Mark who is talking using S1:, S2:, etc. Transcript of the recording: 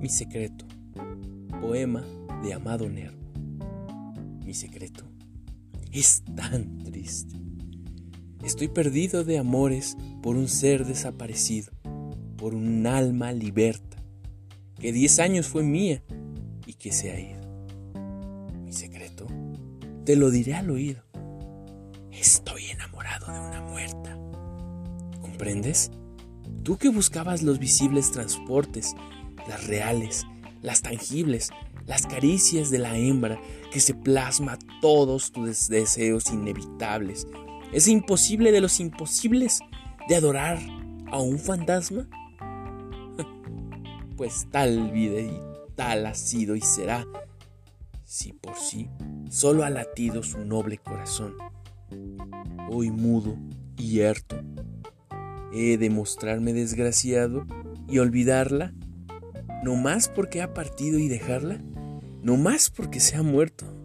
S1: Mi secreto. Poema de Amado Nervo. Mi secreto es tan triste. Estoy perdido de amores por un ser desaparecido, por un alma liberta, que diez años fue mía y que se ha ido. Mi secreto, te lo diré al oído. Estoy enamorado de una muerta. ¿Comprendes? Tú que buscabas los visibles transportes, las reales, las tangibles, las caricias de la hembra que se plasma todos tus deseos inevitables. ¿Es imposible de los imposibles de adorar a un fantasma? pues tal vida y tal ha sido y será, si por sí solo ha latido su noble corazón. Hoy mudo y harto, he de mostrarme desgraciado y olvidarla, no más porque ha partido y dejarla no más porque se ha muerto.